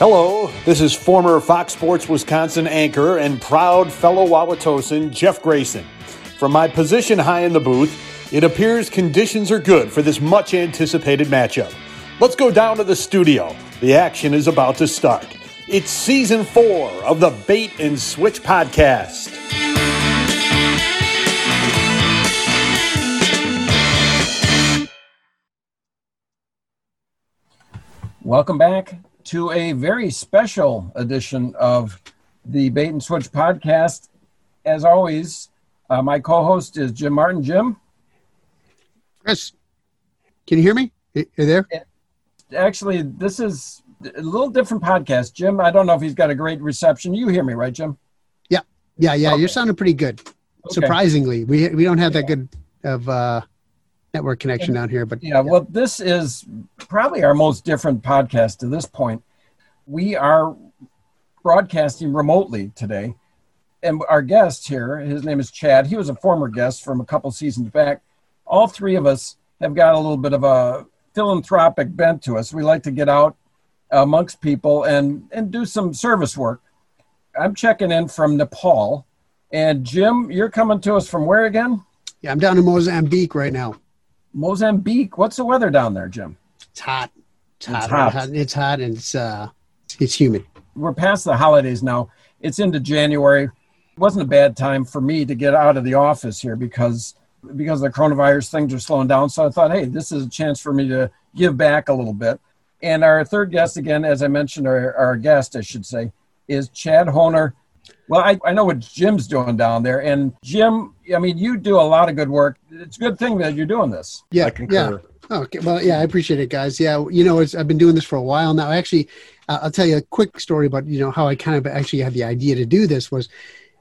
Hello, this is former Fox Sports Wisconsin anchor and proud fellow Wauwatosan Jeff Grayson. From my position high in the booth, it appears conditions are good for this much anticipated matchup. Let's go down to the studio. The action is about to start. It's season four of the Bait and Switch podcast. Welcome back to a very special edition of the Bait and Switch podcast. As always, uh, my co host is Jim Martin. Jim? Chris, can you hear me? You there? Actually, this is a little different podcast. Jim, I don't know if he's got a great reception. You hear me, right, Jim? Yeah, yeah, yeah. Okay. You're sounding pretty good. Okay. Surprisingly, we we don't have that good of uh, network connection down here. But yeah, yeah, well, this is probably our most different podcast to this point. We are broadcasting remotely today, and our guest here, his name is Chad. He was a former guest from a couple seasons back. All three of us have got a little bit of a philanthropic bent to us. We like to get out amongst people and and do some service work. I'm checking in from Nepal, and Jim, you're coming to us from where again? Yeah, I'm down in Mozambique right now. Mozambique. What's the weather down there, Jim? It's hot. It's hot. It's hot, it's hot and it's uh, it's humid. We're past the holidays now. It's into January. It wasn't a bad time for me to get out of the office here because because the coronavirus things are slowing down. So I thought, hey, this is a chance for me to give back a little bit. And our third guest, again, as I mentioned, our, our guest, I should say, is Chad Honer. Well, I, I know what Jim's doing down there. And Jim, I mean, you do a lot of good work. It's a good thing that you're doing this. Yeah. Yeah. Okay. Well, yeah, I appreciate it, guys. Yeah. You know, I've been doing this for a while now. Actually, uh, I'll tell you a quick story about, you know, how I kind of actually had the idea to do this was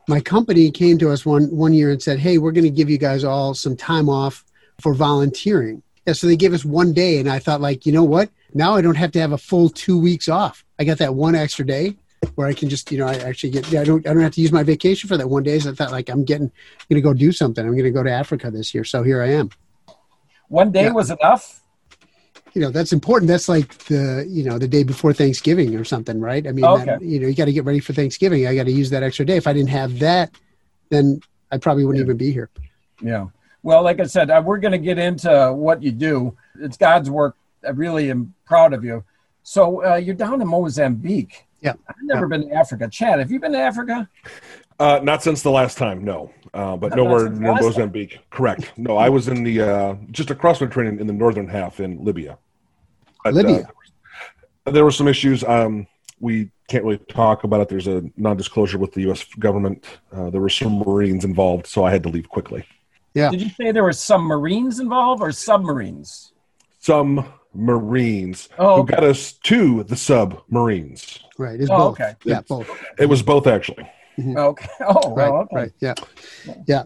my company came to us one, one year and said, Hey, we're going to give you guys all some time off for volunteering. Yeah. So they gave us one day. And I thought like, you know what? Now I don't have to have a full two weeks off. I got that one extra day where I can just, you know, I actually get, I don't, I don't have to use my vacation for that one day. So I thought like, I'm getting, going to go do something. I'm going to go to Africa this year. So here I am. One day yeah. was enough. You know, that's important. That's like the, you know, the day before Thanksgiving or something, right? I mean, okay. that, you know, you got to get ready for Thanksgiving. I got to use that extra day. If I didn't have that, then I probably wouldn't yeah. even be here. Yeah. Well, like I said, uh, we're going to get into what you do. It's God's work. I really am proud of you. So uh, you're down in Mozambique. Yeah. I've never yeah. been to Africa. Chad, have you been to Africa? Uh, not since the last time, no. Uh, but not nowhere near Mozambique. Time. Correct. No, I was in the uh, just across the training in the northern half in Libya. But, Libya. There, was, there were some issues. Um, we can't really talk about it. There's a non-disclosure with the U.S. government. Uh, there were some Marines involved, so I had to leave quickly. Yeah. Did you say there were some Marines involved or submarines? Some Marines oh, who got us to the submarines. Right. It's oh, both. Okay. Yeah, both. It was both actually. Mm-hmm. Okay. Oh, right. okay. Right. Yeah. Yeah.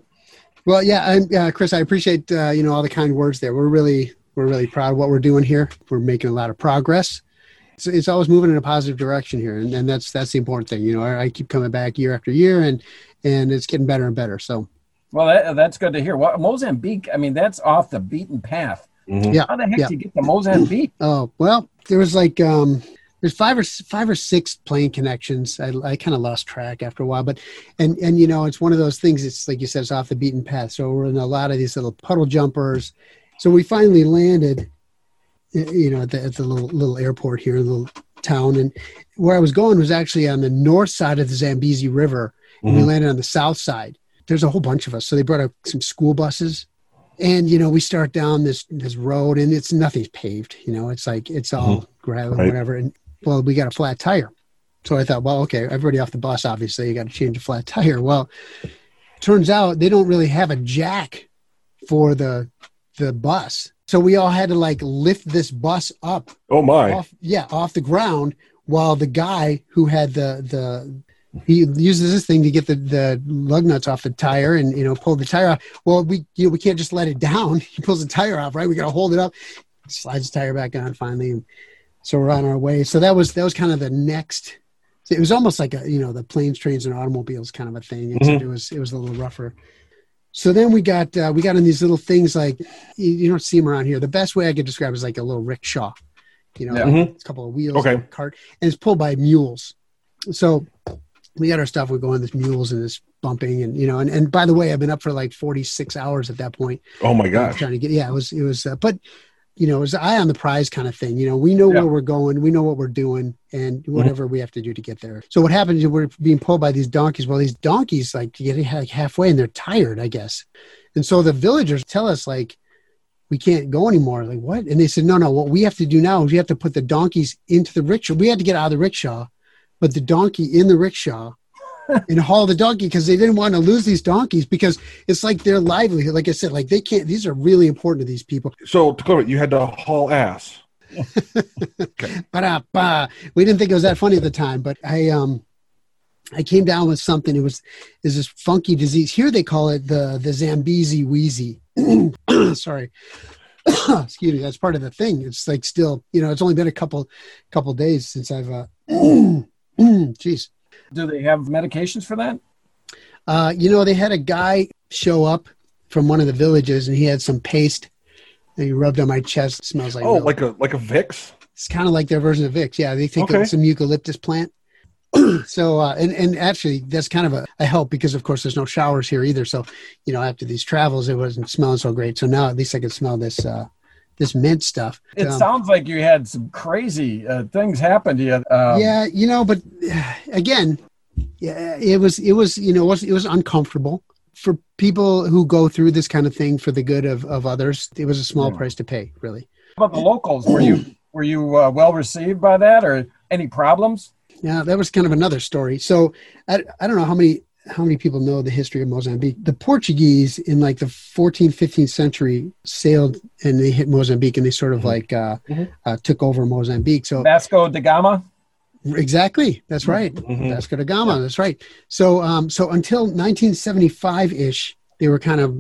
Well, yeah, and uh, Chris, I appreciate uh, you know all the kind words there. We're really we're really proud of what we're doing here. We're making a lot of progress. It's, it's always moving in a positive direction here, and, and that's that's the important thing. You know, I, I keep coming back year after year, and and it's getting better and better. So well, that, that's good to hear. Well, Mozambique, I mean, that's off the beaten path. Mm-hmm. Yeah. How the heck yeah. did you get to Mozambique? Oh, well, there was like um, there's five or five or six plane connections. I, I kind of lost track after a while, but and and you know, it's one of those things. It's like you said, it's off the beaten path. So we're in a lot of these little puddle jumpers. So we finally landed, you know, at the, at the little little airport here, in the little town, and where I was going was actually on the north side of the Zambezi River, and mm-hmm. we landed on the south side there's a whole bunch of us. So they brought up some school buses, and you know we start down this this road, and it's nothing's paved. You know, it's like it's all mm-hmm. gravel, right. whatever. And well, we got a flat tire. So I thought, well, okay, everybody off the bus, obviously, you got to change a flat tire. Well, turns out they don't really have a jack for the the bus. So we all had to like lift this bus up. Oh my! Off, yeah, off the ground while the guy who had the the he uses this thing to get the, the lug nuts off the tire and you know pull the tire off well we you know we can't just let it down he pulls the tire off right we got to hold it up slides the tire back on finally so we're on our way so that was that was kind of the next it was almost like a you know the planes trains and automobiles kind of a thing mm-hmm. it was it was a little rougher so then we got uh, we got in these little things like you, you don't see them around here the best way i could describe is like a little rickshaw You know, Yeah. Mhm. it's a couple of wheels, Okay. and cart, and it's pulled by mules. So we got our stuff. We go on this mules and this bumping, and you know, and, and by the way, I've been up for like forty six hours at that point. Oh my gosh. trying to get yeah, it was it was, uh, but you know, it was eye on the prize kind of thing. You know, we know Yeah. where we're going, we know what we're doing, and mm-hmm. whatever we have to do to get there. So what happens is we're being pulled by these donkeys. Well, these donkeys like get like halfway and they're tired, I guess, and so the villagers tell us like we can't go anymore. Like what? And they said no, no. What we have to do now is we have to put the donkeys into the rickshaw. We had to get out of the rickshaw, but the donkey in the rickshaw. And haul the donkey because they didn't want to lose these donkeys because it's like their livelihood. Like I said, like they can't. These are really important to these people. So to clarify, you had to haul ass. Ba-da-ba. We didn't think it was that funny at the time, but I um I came down with something. It was is this funky disease. Here they call it the the Zambezi Wheezy. Sorry. Excuse me. That's part of the thing. It's like still, you know, it's only been a couple couple days since I've uh jeez. Do they have medications for that? Uh, you know, they had a guy show up from one of the villages and he had some paste and he rubbed on my chest. It smells like Oh, milk. like a like a Vicks. It's kind of like their version of Vicks. Yeah, they think Okay. some eucalyptus plant. so, uh, and and actually, that's kind of a, a help because, of course, there's no showers here either. So, you know, after these travels, it wasn't smelling so great. So now, at least I can smell this uh, this mint stuff. It Um, sounds like you had some crazy uh, things happen to you. Um, yeah, you know, but again, yeah, it was it was you know it was it was uncomfortable for people who go through this kind of thing for the good of of others. It was a small Yeah. price to pay, really. How about the locals? Were you were you uh, well received by that, or any problems? Yeah, that was kind of another story. So I, I don't know how many how many people know the history of Mozambique. The Portuguese in like the 14th, 15th century sailed and they hit Mozambique and they sort of like uh, Mhm. uh, took over Mozambique. So Vasco da Gama. exactly, that's right. Mhm. Vasco da Gama, that's right. So um, so until 1975 ish, they were kind of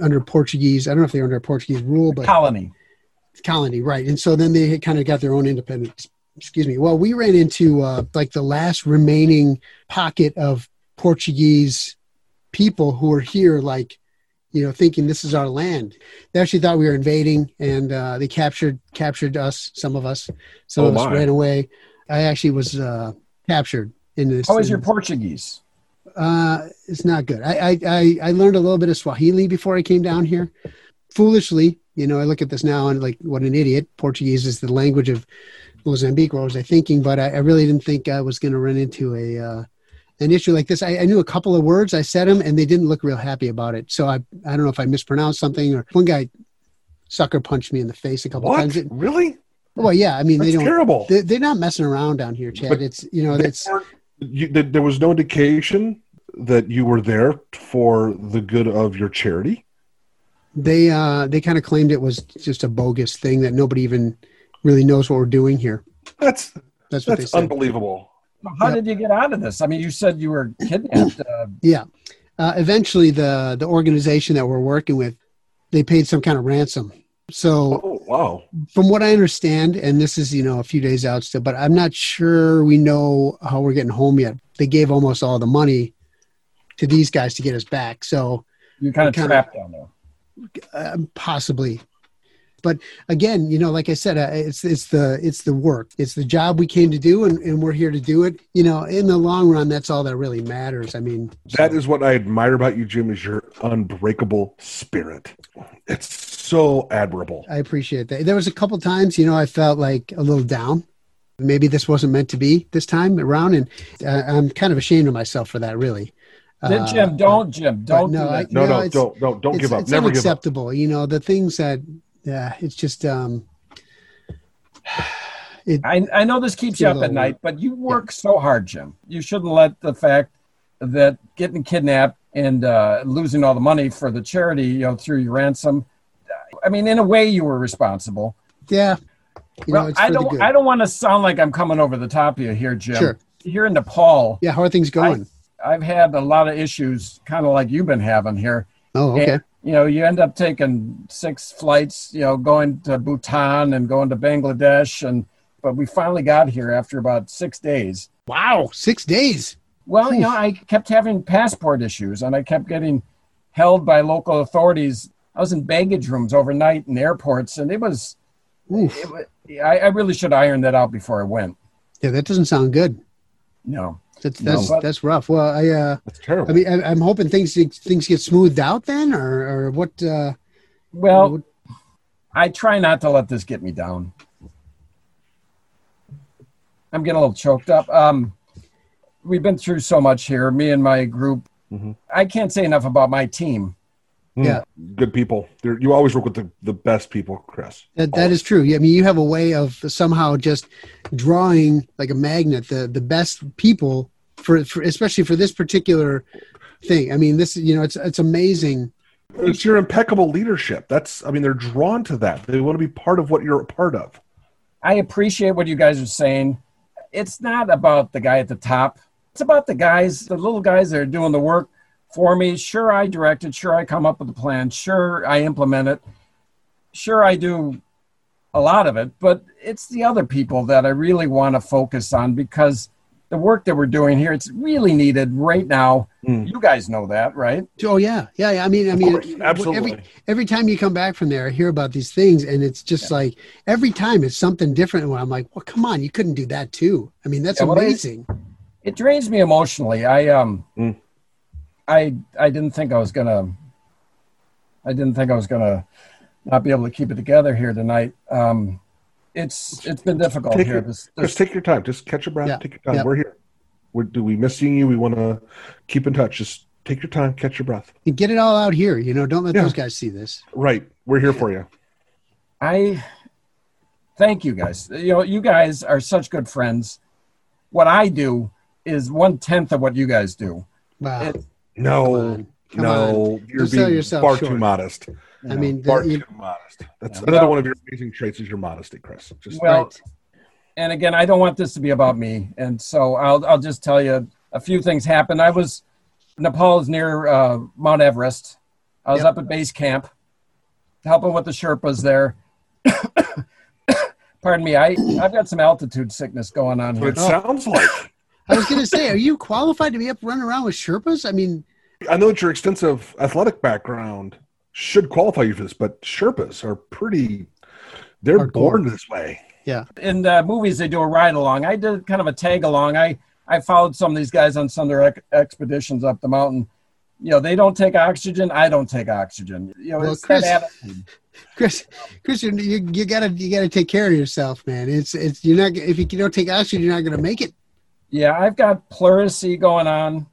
under Portuguese. I don't know if they were under Portuguese rule, but colony. colony, right? And so then they had kind of got their own independence. Excuse me. Well, we ran into uh, like the last remaining pocket of Portuguese people who were here, like you know, thinking this is our land. They actually thought we were invading, and uh, they captured captured us. Some of us, some Oh, of us my. ran away. I actually was uh, captured in this. How is your Portuguese? Uh, it's not good. I, I, I, I learned a little bit of Swahili before I came down here. Foolishly, you know, I look at this now and like, what an idiot. Portuguese is the language of Mozambique. What was I thinking? But I, I really didn't think I was going to run into a, uh, an issue like this. I, I knew a couple of words. I said them and they didn't look real happy about it. So I, I don't know if I mispronounced something or one guy sucker punched me in the face a couple What? times. It, Really? well, yeah, I mean, That's they don't, terrible. they, they're not messing around down here, Chad. But it's, you know, it's, you, there there was no indication that you were there for the good of your charity. they uh they kind of claimed it was just a bogus thing that nobody even really knows what we're doing here That's that's what that's they said unbelievable. How Yeah. did you get out of this? I mean, you said you were kidnapped. Uh, yeah uh, eventually the the organization that we're working with they paid some kind of ransom so Oh wow! from what i understand and this is you know a few days out still but i'm not sure we know how we're getting home yet they gave almost all the money to these guys to get us back so you're kind of trapped down there. uh, possibly but again you know like i said uh, it's it's the it's the work it's the job we came to do and, and we're here to do it you know in the long run that's all that really matters i mean That so- is what I admire about you, Jim. Is your unbreakable spirit. It's so admirable. i appreciate that there was a couple times you know i felt like a little down maybe this wasn't meant to be this time around and uh, i'm kind of ashamed of myself for that really Uh, Jim, don't, Jim, don't no, do I- No, No, no, don't, don't, don't give up. it's Never give up. unacceptable you know the things that yeah it's just um it, I, I know this keeps you up at night, but you work so hard, Jim. You shouldn't let the fact that getting kidnapped and uh, losing all the money for the charity, you know, through your ransom. I mean, in a way, you were responsible. yeah you know, well, it's I don't. good. I don't want to sound like I'm coming over the top of you here, Jim. Sure. Here in Nepal, yeah how are things going I've had a lot of issues, kind of like you've been having here. oh okay And, you know, you end up taking six flights, you know, going to Bhutan and going to Bangladesh, and but we finally got here after about six days. Wow, six days. Well, you know, I kept having passport issues, and I kept getting held by local authorities. I was in baggage rooms overnight in airports, and it was Oof. it, wa- I, I really should iron that out before I went. Yeah, that doesn't sound good. No. That's that's but- that's rough. Well, I uh, That's terrible. I mean, I, I'm hoping things things get smoothed out then, or or what? Uh, Well, what- I try not to let this get me down. I'm getting a little choked up. Um, we've been through so much here, me and my group. Mhm. I can't say enough about my team. Mm, yeah. good people. They're, you always work with the, the best people, Chris. That that is true. Yeah, I mean, you have a way of somehow just drawing like a magnet the the best people for, for especially for this particular thing. I mean, this you know, it's it's amazing. It's your impeccable leadership. That's, I mean, they're drawn to that. They want to be part of what you're a part of. I appreciate what you guys are saying. It's not about the guy at the top. It's about the guys, the little guys that are doing the work for me. Sure, I direct it. Sure, I come up with a plan. Sure, I implement it. Sure, I do a lot of it. But it's the other people that I really want to focus on because the work that we're doing here, it's really needed right now. Mm. You guys know that, right? Oh yeah, yeah. yeah. I mean, I mean, course, absolutely. Every every time you come back from there, I hear about these things, and it's just like every time it's something different. Where I'm like, well, come on, you couldn't do that too. I mean, that's Yeah, well, I- amazing. it drains me emotionally. I um, Mm. I I didn't think I was gonna. I didn't think I was gonna not be able to keep it together here tonight. Um, it's it's been difficult Take here. your- This, Chris, this, take your time. Just catch your breath. Yeah. Take your time. Yeah. We're here. We're, do we miss seeing you? We want to keep in touch. Just take your time. Catch your breath. And get it all out here. You know, don't let Yeah. those guys see this. Right. We're here for you. I thank you guys. You know, you guys are such good friends. What I do is one tenth of what you guys do. Wow. It- No. Come on. Come no. You're Don't sell being yourself far short. too modest. I know. mean, Far the, you, too modest. That's Yeah. another one of your amazing traits is your modesty, Chris. Just Well, Right. and again, I don't want this to be about me, and so I'll I'll just tell you a few things happened. I was Nepal is near uh, Mount Everest. I was Yep. up at base camp, helping with the Sherpas there. Pardon me, I I've got some altitude sickness going on what here. it sounds like. I was going to say, are you qualified to be up running around with Sherpas? I mean, I know that your extensive athletic background should qualify you for this, but Sherpas are pretty. They're Hardcore. born this way. Yeah. In the movies they do a ride along. I did kind of a tag along. I I followed some of these guys on some of their ex- expeditions up the mountain. You know, they don't take oxygen. I don't take oxygen. You know, Well, Chris- Chris, Chris, you, you, you gotta you gotta take care of yourself, man. It's it's you're not if you don't take oxygen, you're not going to make it. Yeah, I've got pleurisy going on.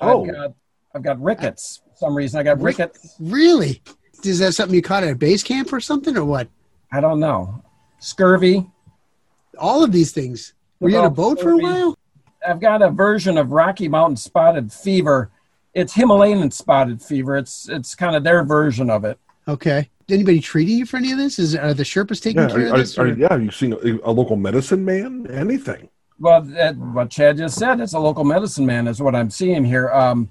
Oh. I've got I've got rickets. For some reason I got rickets. Really? Is that something you caught at a base camp or something, or what? I don't know. Scurvy. All of these things. Were you in a boat for a while? I've got a version of Rocky Mountain spotted fever. It's Himalayan spotted fever. It's it's kind of their version of it. Okay. Did Anybody treating you for any of this? Is are the Sherpas taking Yeah, care are, of this? are, are, yeah. You seen a, a local medicine man? Anything? Well, that, what Chad just said, it's a local medicine man, is what I'm seeing here. Um,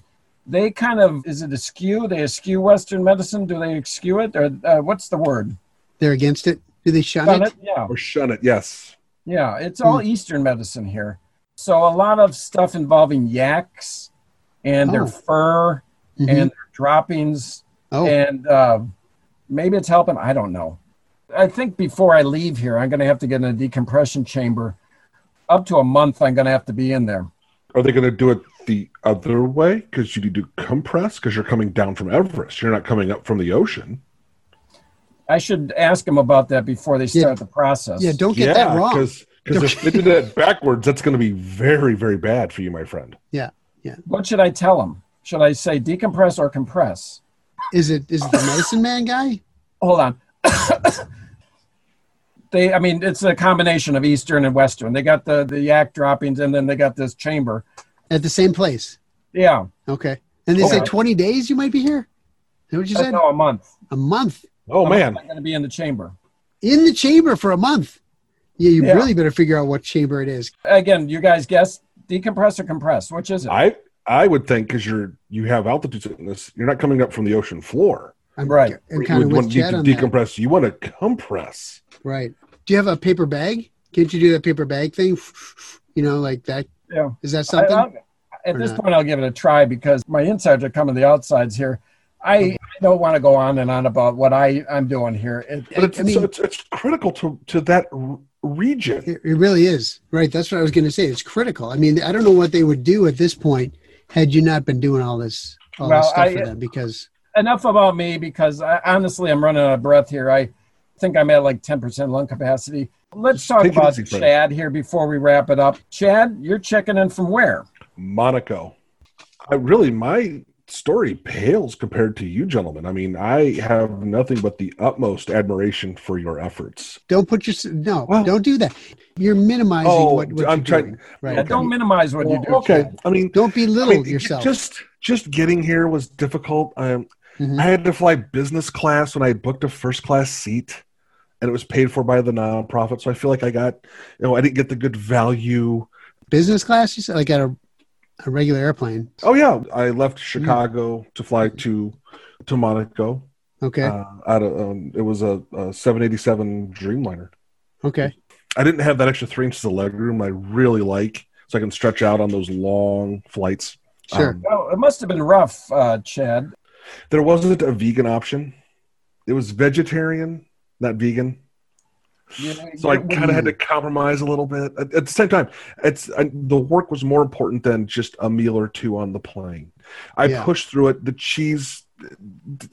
they kind of is it askew? They eschew Western medicine? Do they eschew it, or uh, what's the word? They're against it. Do they shun Shun it? it? Yeah, Or shun it? Yes. yeah. It's all Eastern medicine here. So a lot of stuff involving yaks and Oh. their fur Mhm. and their droppings, oh, and uh, maybe it's helping. I don't know. I think before I leave here, I'm going to have to get in a decompression chamber. Up to a month, I'm going to have to be in there. Are they going to do it the other way? Because you need to compress because you're coming down from Everest. You're not coming up from the ocean. I should ask them about that before they start the process. yeah. Don't get yeah, that wrong. Because if they did that backwards, that's going to be very, very bad for you, my friend. Yeah, yeah. What should I tell them? Should I say decompress or compress? Is it is it the medicine man guy? Hold on. they, I mean, it's a combination of Eastern and Western. They got the the yak droppings, and then they got this chamber. At the same place. Yeah, Okay. And they say 20 days you might be here? Is that what you uh, said? no, a month. A month. Oh, man. I'm going to be in the chamber In the chamber for a month. Yeah, you Yeah. really better figure out what chamber it is. again. You guys guess decompress or compress? Which is it? I I would think because you're you have altitude sickness, you're not coming up from the ocean floor. I'm, Right. I'm You kind of with want- Jed to on that. decompress. You want to compress. Right. Do you have a paper bag? Can't you do that paper bag thing? You know, like that. Yeah. Is that something? I'll- at this not? point, I'll give it a try because my insides are coming to the outsides here. I don't want to go on and on about what I, I'm doing here. It, But it's, I mean- so it's, it's critical to, to that region. It, it really is. Right. That's what I was going to say. It's critical. I mean, I don't know what they would do at this point had you not been doing all this, all Well, this stuff I- for them because enough about me because I, honestly, I'm running out of breath here. I think I'm at like 10% lung capacity. Let's talk take about easy, Freddie. Chad here before we wrap it up. Chad, you're checking in from where? Monaco. I really, my story pales compared to you gentlemen. I mean, I have nothing but the utmost admiration for your efforts. don't put your, no, Well- don't do that. You're minimizing Oh, what, what I'm you're trying- doing. Right. Yeah, Don't minimize what you do. okay. Chad. I mean, Don't I belittle mean, yourself. just just getting here was difficult. Um, Mhm. I had to fly business class when I booked a first class seat, and it was paid for by the nonprofit. So I feel like I got, you know, I didn't get the good value. Business class, you said, like at a, a regular airplane. Oh yeah, I left Chicago to fly to to Monaco. Okay. Uh, out of um, it was a, a 787 Dreamliner. okay. I didn't have that extra three inches of leg room I really like, so I can stretch out on those long flights. Sure. Um, Oh, it must have been rough, uh, Chad. There wasn't a vegan option. It was vegetarian, not vegan. Know, So I kind of had to compromise a little bit. At, at the same time, it's I, the work was more important than just a meal or two on the plane. I Yeah. pushed through it. The cheese,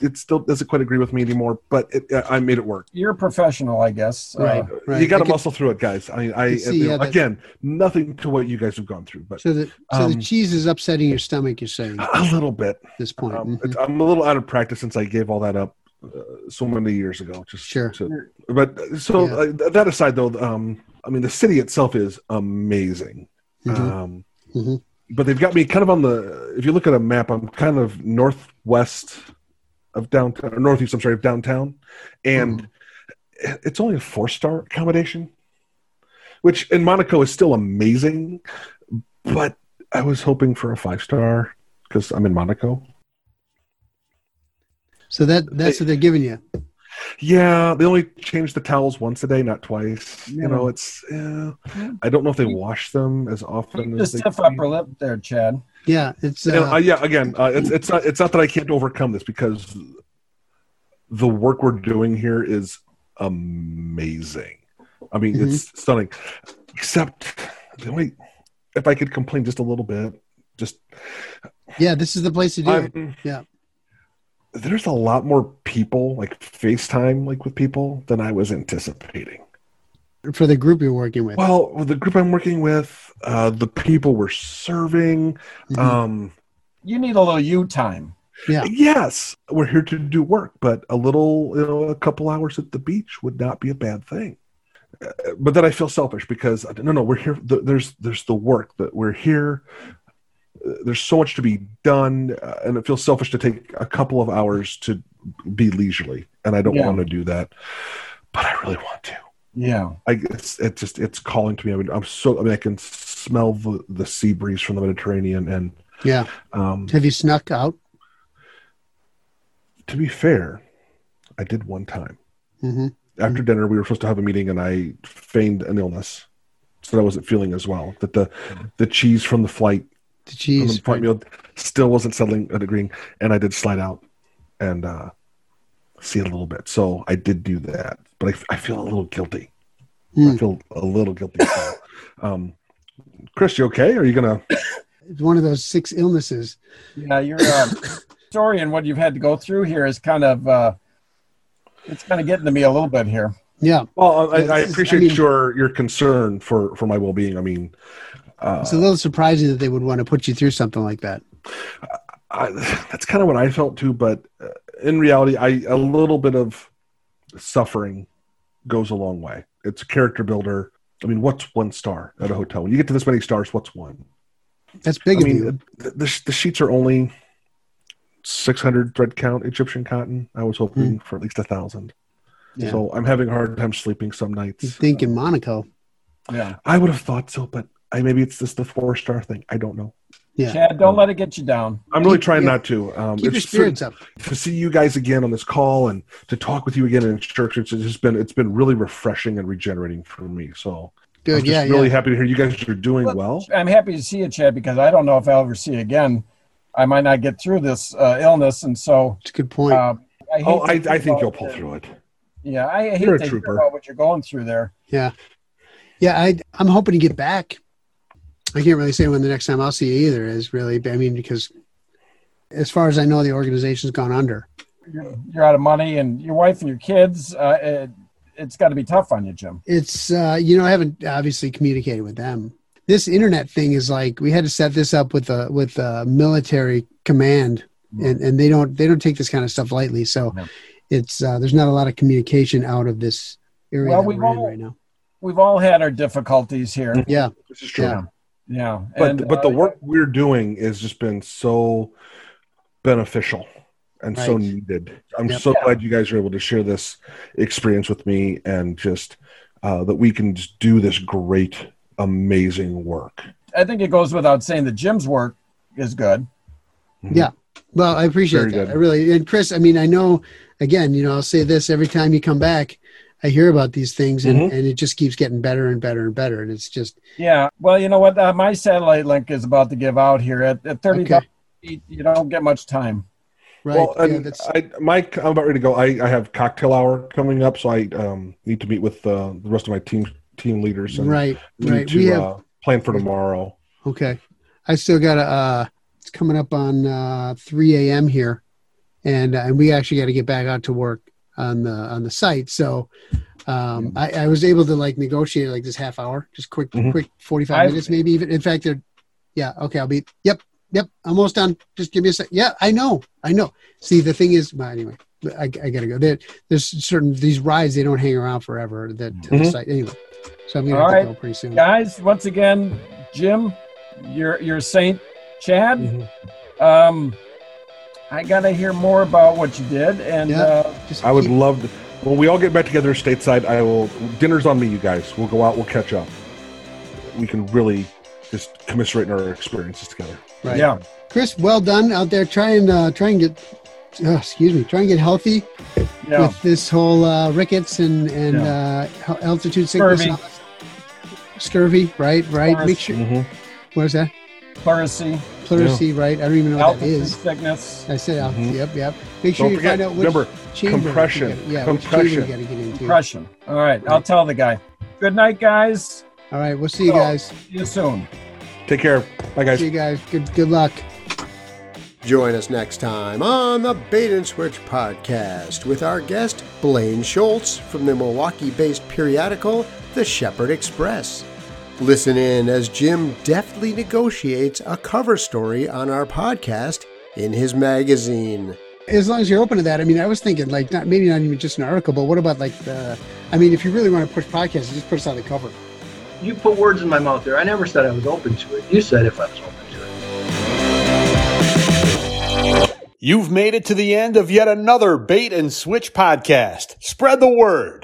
it still doesn't quite agree with me anymore, but it, I made it work. You're a professional, I guess. Uh, Right. Right. You got to muscle through it, guys. I, mean, I see, you know, yeah, that- again, nothing to what you guys have gone through, but So the so Um, the cheese is upsetting your stomach. You're saying a little bit. this point. Um, Mhm. it's, I'm a little out of practice since I gave all that up uh, so many years ago. Just Sure. to- but so Yeah. uh, that aside, though, um, I mean, the city itself is amazing. Mhm. Um, Mhm. But they've got me kind of on the. If you look at a map, I'm kind of northwest of downtown, or northeast. I'm sorry, of downtown, and hmm. it's only a four star accommodation, which in Monaco is still amazing. But I was hoping for a five star because I'm in Monaco. So that that's what they're giving you. Yeah, they only change the towels once a day, not twice. Yeah. You know, it's. Yeah. Yeah. I don't know if they wash them as often The as they. stiff upper lip there, Chad. Yeah, it's And, uh, uh, yeah, again, uh, it's it's not it's not that I can't overcome this because the work we're doing here is amazing. I mean, Mm-hmm. it's stunning. Except the only, if I could complain just a little bit, just yeah. This is the place to do it. I'm, Yeah. There's a lot more people like FaceTime like with people than I was anticipating. for the group you're working with. Well, the group I'm working with, uh, the people we're serving, Mhm. um, You need a little you time. yeah, yes, we're here to do work, but a little, you know, a couple hours at the beach would not be a bad thing. Uh, but then I feel selfish because no, no, we're here. th- There's there's the work that we're here. There's so much to be done, uh, and it feels selfish to take a couple of hours to be leisurely, and I don't Yeah. want to do that, but I really want to. Yeah. I it's it just it's calling to me. I mean, I'm so I mean I can smell the the sea breeze from the Mediterranean, and yeah. um, Have you snuck out? to be fair, I did one time mm-hmm. after dinner. We were supposed to have a meeting, and I feigned an illness, so that I wasn't feeling as well. That the the cheese from the flight The from cheese. the flight meal still wasn't settling at agreeing, and I did slide out and uh, see it a little bit. So I did do that, but I, I feel a little guilty. I Hmm. feel a little guilty. Um, Chris, you okay? Are you gonna? It's one of those six illnesses. Yeah, your uh, story and what you've had to go through here is kind of uh, it's kind of getting to me a little bit here. Yeah, Well, I, I appreciate I mean- your your concern for for my well being. I mean, uh, it's a little surprising that they would want to put you through something like that. I, that's kind of what I felt too. But uh, in reality, I a little bit of suffering goes a long way. It's a character builder. I mean, what's one star at a hotel? When you get to this many stars, what's one? That's big I of mean, you. the, the the sheets are only six hundred thread count Egyptian cotton. I was hoping for at least a thousand. Yeah. So I'm having a hard time sleeping some You nights. think in Monaco? Yeah. I would have thought so, but I maybe it's just the four star thing. I don't know. Yeah. Chad, don't let it get you down. I'm really Keep- trying yeah. not to. Um, Keep your it's spirits up. to see you guys again on this call and to talk with you again in church. It's just been it's been really refreshing and regenerating for me. So I'm just Yeah. really yeah. happy to hear you guys are doing well. I'm happy to see you, Chad, because I don't know if I'll ever see you again. I might not get through this uh, illness, and so It's a good point. uh, I hate Oh, I, I think you'll pull the- through it. Yeah, I hate You're a to hear about what you're going through there. yeah, yeah. I I'm hoping to get back. I can't really say when the next time I'll see you either is really. I mean, because as far as I know, the organization's gone under. You're, you're out of money, and your wife and your kids. Uh, it, it's got to be tough on you, Jim. It's uh, you know I haven't obviously communicated with them. This internet thing is like we had to set this up with a with a military command, and and they don't they don't take this kind of stuff lightly. So No. it's uh, there's not a lot of communication out of this area Well, that we've we're in all- right now. We've all had our difficulties here. Yeah, This is true. Yeah. Yeah, But and, but the uh, work we're doing has just been so beneficial and so needed. I'm Yep. so Yeah. glad you guys are able to share this experience with me and just uh, that we can just do this great, amazing work. I think it goes without saying that Jim's work is good. yeah. Well, I appreciate Very that. good. I really and Chris. I mean, I know. Again, you know, I'll say this every time you come back. I hear about these things, and, Mhm. and it just keeps getting better and better and better. And it's just Yeah. Well, you know what? Uh, my satellite link is about to give out here at, at 30 Okay. feet. You don't get much time. right. Well, yeah, and that's, I, Mike, I'm about ready to go. I, I have cocktail hour coming up, so I um, need to meet with uh, the rest of my team team leaders and right. Right. to We have uh, plan for tomorrow. Okay. I still got a. uh, it's coming up on uh, 3 a.m. here. And, uh, and we actually got to get back out to work on the, on the site. So um, I, I was able to like negotiate like this half hour, just quick, Mhm. quick 45 minutes, maybe even. In fact, they're, yeah. Okay. I'll be, yep. Yep. Almost done. Just give me a sec. Yeah. I know. I know. See, the thing is, well, anyway, I, I got to go. There, there's certain, these rides, they don't hang around forever that to the site. Anyway. So I'm going to All have to go pretty soon. Guys, once again, Jim, you're, you're Saint Chad. Mhm. Um, I got to hear more about what you did. And Yeah. uh, Just I would keep- love to. When we all get back together stateside, I will. Dinner's on me, you guys. We'll go out. We'll catch up. We can really just commiserate in our experiences together. right. yeah, Chris, well done out there. Try and uh, try and get, oh, excuse me, try and get healthy yeah. with this whole uh, rickets and and uh, altitude sickness. and all that. Scurvy, right, right. Pleuris- Make sure. Mm-hmm. What is that? Pleurisy, Pleurisy, right? I don't even know what that altitude is. sickness, I said, alt- Mhm. yep, yep. Make sure Don't you forget. find out which Remember, chamber. compression, You yeah, compression. which chamber you got to get into. depression. All right, I'll tell the guy. Good night, guys. All right, we'll see you So- guys. See you soon. take care. Bye, guys. See you guys. Good good luck. Join us next time on the Bait and Switch podcast with our guest Blaine Schultz from the Milwaukee based periodical The Shepherd Express. Listen in as Jim deftly negotiates a cover story on our podcast in his magazine. As long as you're open to that, I mean, I was thinking like not maybe not even just an article, but what about like the? I mean, if you really want to push podcasts, just put us on the cover. You put words in my mouth there. I never said I was open to it. You said if I was open to it. You've made it to the end of yet another Bait and Switch podcast. Spread the word.